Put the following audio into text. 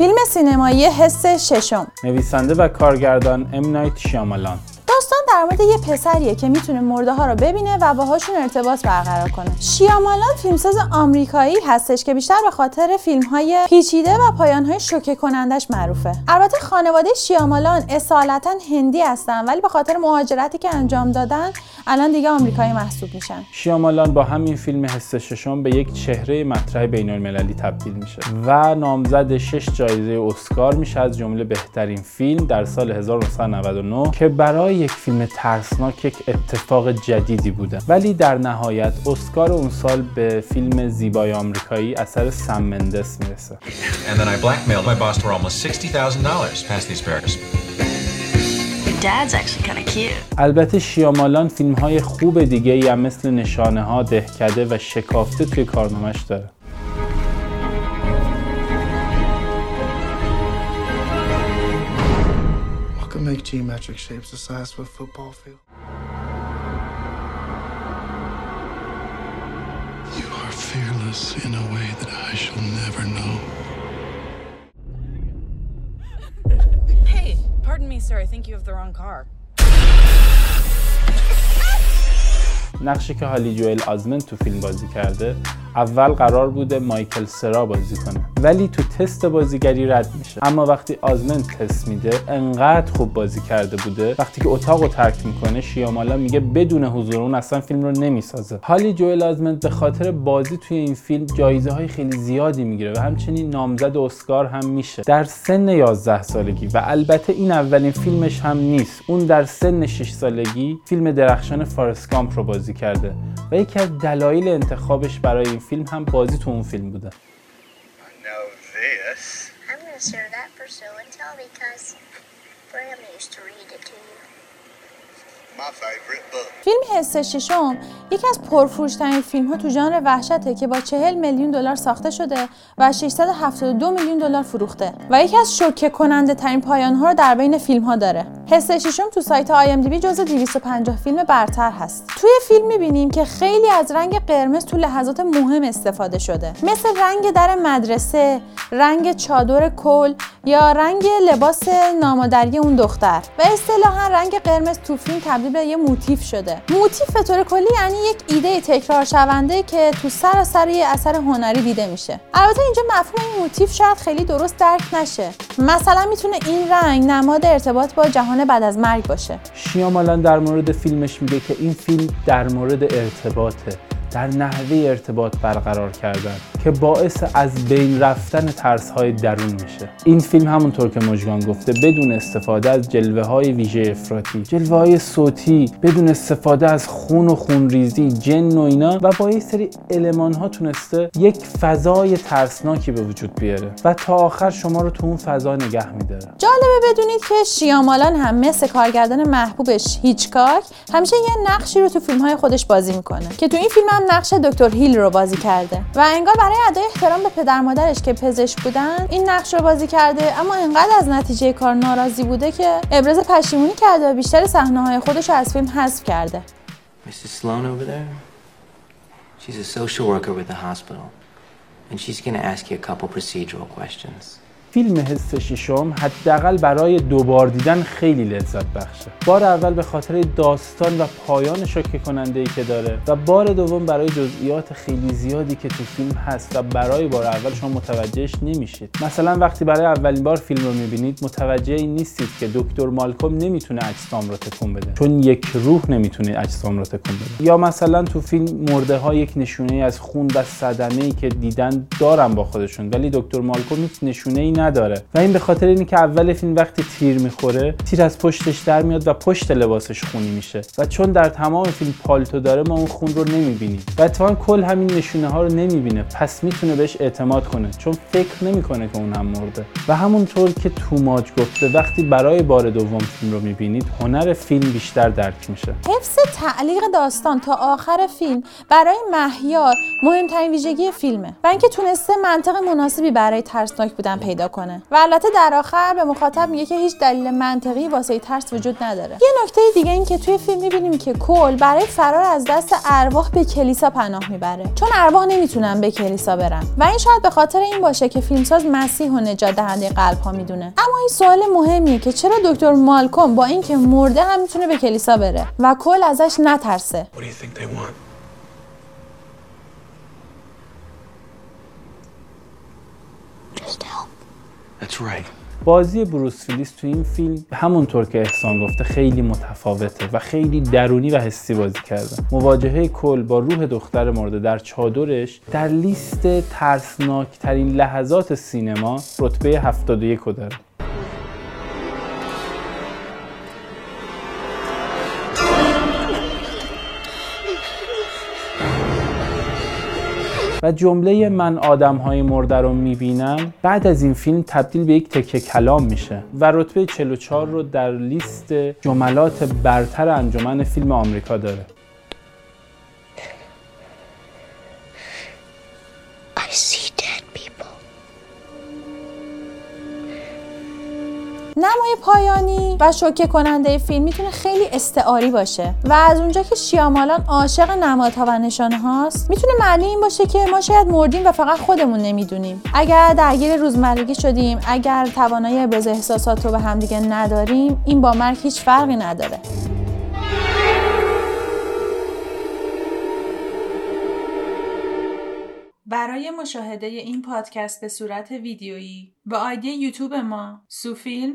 فیلم سینمایی حس ششم. نویسنده و کارگردان ام نایت شیامالان داستان در مورد یه پسریه که می‌تونه مرده ها رو ببینه و باهاشون ارتباط برقرار کنه. شیامالان فیلمساز آمریکایی هستش که بیشتر به خاطر فیلم های پیچیده و پایان های شوکه کنندش معروفه. البته خانواده شیامالان اصالتا هندی هستن ولی به خاطر مهاجرتی که انجام دادن الان دیگه آمریکایی محسوب میشن. شیامالان با همین فیلم حس ششم به یک چهره مطرح بین المللی تبدیل میشه و نامزد شش جایزه اسکار میشه از جمله بهترین فیلم در سال 1999 که برای یک فیلم ترسناک یک اتفاق جدیدی بوده ولی در نهایت اسکار اون سال به فیلم زیبای آمریکایی اثر سم مندس می‌رسه And then I blackmailed my boss for almost $60,000 past these bears. Your dad's actually kind of cute. البته شیامالان فیلم های خوب دیگه ای هم مثل نشانه ها دهکده و شکافته توی کارنامش داره What can make geometric shapes the size of a football field? You are fearless in a way that I shall never know. Hey, pardon me, sir. I think you have the wrong car. نقشی که هالی جوئل آزمن تو فیلم بازی کرده اول قرار بوده مایکل سرا بازی کنه. ولی تو تست بازیگری رد میشه. اما وقتی آزمن تست میده انقدر خوب بازی کرده بوده. وقتی که اتاق رو ترک می‌کنه شیامالا میگه بدون حضور اون اصلا فیلم رو نمی‌سازه. هالی جوئل آزمن به خاطر بازی توی این فیلم جایزه های خیلی زیادی می‌گیره و همچنین نامزد اسکار هم میشه. در سن 11 سالگی و البته این اولین فیلمش هم نیست. اون در سن 6 سالگی فیلم درخشان فارسکامپ رو بازی کرده و یکی از دلایل انتخابش برای فیلم هم بازی تو اون فیلم بوده know this. I'm going to share that for show and tell because Grandma used to read it to you. My favorite book. فیلم حس ششم یکی از پرفروشترین فیلم ها تو ژانر وحشته که با 40 میلیون دلار ساخته شده و 672 میلیون دلار فروخته و یکی از شوکه کننده ترین پایان ها رو در بین فیلم ها داره. حس ششم تو سایت IMDb جزو 250 فیلم برتر هست. توی فیلم می‌بینیم که خیلی از رنگ قرمز تو لحظات مهم استفاده شده. مثل رنگ در مدرسه، رنگ چادر کول یا رنگ لباس نامادری اون دختر و اصطلاحا رنگ قرمز تو فیلم تبدیل به یه موتیف شده. موتیف به طور کلی یعنی یک ایده تکرار شونده که تو سراسر یه اثر هنری دیده میشه. البته اینجا مفهوم این موتیف شاید خیلی درست درک نشه. مثلا می‌تونه این رنگ نماد ارتباط با جهان بعد از مرگ باشه. شیامالان در مورد فیلمش میگه که این فیلم در مورد ارتباطه در نحوه ارتباط برقرار کردن که باعث از بین رفتن ترس های درون میشه. این فیلم همونطور که مجگان گفته بدون استفاده از جلوه های ویژه افراطی جلوه های صوتی بدون استفاده از خون و خونریزی جن و اینا و با یه سری المان ها تونسته یک فضای ترسناکی به وجود بیاره و تا آخر شما رو تو اون فضا نگه میداره. جالبه بدونید که شیامالان هم مثل کارگردان محبوبش هیچکاک همیشه یه نقشی رو تو فیلم های خودش بازی می‌کنه که تو این فیلم هم نقش دکتر هیل رو بازی کرده و انگار برای ادای احترام به پدر مادرش که پزشک بودن این نقش رو بازی کرده اما انقدر از نتیجه کار ناراضی بوده که ابراز پشیمونی کرده و بیشتر صحنه های خودش رو از فیلم حذف کرده Mrs. Sloan over there? She's a social worker with the hospital. And she's gonna ask you a couple procedural questions. فیلم حس ششم حداقل برای دوبار دیدن خیلی لذت بخشه. بار اول به خاطر داستان و پایان شوکه کننده ای که داره و بار دوم برای جزئیات خیلی زیادی که تو فیلم هست و برای بار اول شما متوجهش نمیشید. مثلا وقتی برای اولین بار فیلم رو می‌بینید متوجه این نیستید که دکتر مالکوم نمی‌تونه اجسام رو تکون بده. چون یک روح نمی‌تونه اجسام رو تکون بده. یا مثلا تو فیلم مرده ها یک نشونه از خون و صدمه ای که دیدن دارن با خودشون ولی دکتر مالکوم هیچ نشونه ای نداره. و این به خاطر اینه که اول فیلم وقتی تیر می‌خوره تیر از پشتش در میاد و پشت لباسش خونی میشه. و چون در تمام فیلم پالتو داره ما اون خون رو نمی‌بینیم. و اتفاقا کل همین نشونه ها رو نمی‌بینه. پس می‌تونه بهش اعتماد کنه چون فکر نمی‌کنه که اون هم مرده. و همونطور که توماج گفته وقتی برای بار دوم فیلم رو می‌بینید هنر فیلم بیشتر درک میشه. حفظ تعلیق داستان تا آخر فیلم برای مهیار مهمترین ویژگی فیلمه. و اینکه تونسته منطق مناسبی برای ترسناک بودن پیدا کنه. و البته در آخر به مخاطب میگه که هیچ دلیل منطقی واسه ترس وجود نداره. یه نکته دیگه این که توی فیلم می‌بینیم که کل برای فرار از دست ارواح به کلیسا پناه می‌بره. چون ارواح نمی‌تونن به کلیسا برن. و این شاید به خاطر این باشه که فیلمساز مسیح و نجات دهنده قلب ها می‌دونه. اما این سوال مهمیه که چرا دکتر مالکوم با اینکه مرده هم می‌تونه به کلیسا بره؟ و کل ازش نترسه. What do you think they want? That's right. بازی بروس ویلیس تو این فیلم همونطور که احسان گفته خیلی متفاوته و خیلی درونی و حسی بازی کرده مواجهه کل با روح دختر مرده در چادرش در لیست ترسناکترین لحظات سینما رتبه 71 رو داره و جمله من آدم های مرده رو می‌بینم بعد از این فیلم تبدیل به یک تکه کلام میشه و رتبه 44 رو در لیست جملات برتر انجمن فیلم آمریکا داره. I see. نمای پایانی و شوکه کننده فیلم می‌تونه خیلی استعاری باشه. و از اونجا که شیامالان عاشق نمادها و نشانه هاست می‌تونه معنی این باشه که ما شاید مردیم و فقط خودمون نمی‌دونیم. اگر درگیر روزمرگی شدیم اگر توانایی ابراز احساسات رو به همدیگه نداریم این با مرگ هیچ فرقی نداره. برای مشاهده این پادکست به صورت ویدیویی با آیدی یوتیوب ما سوفیلم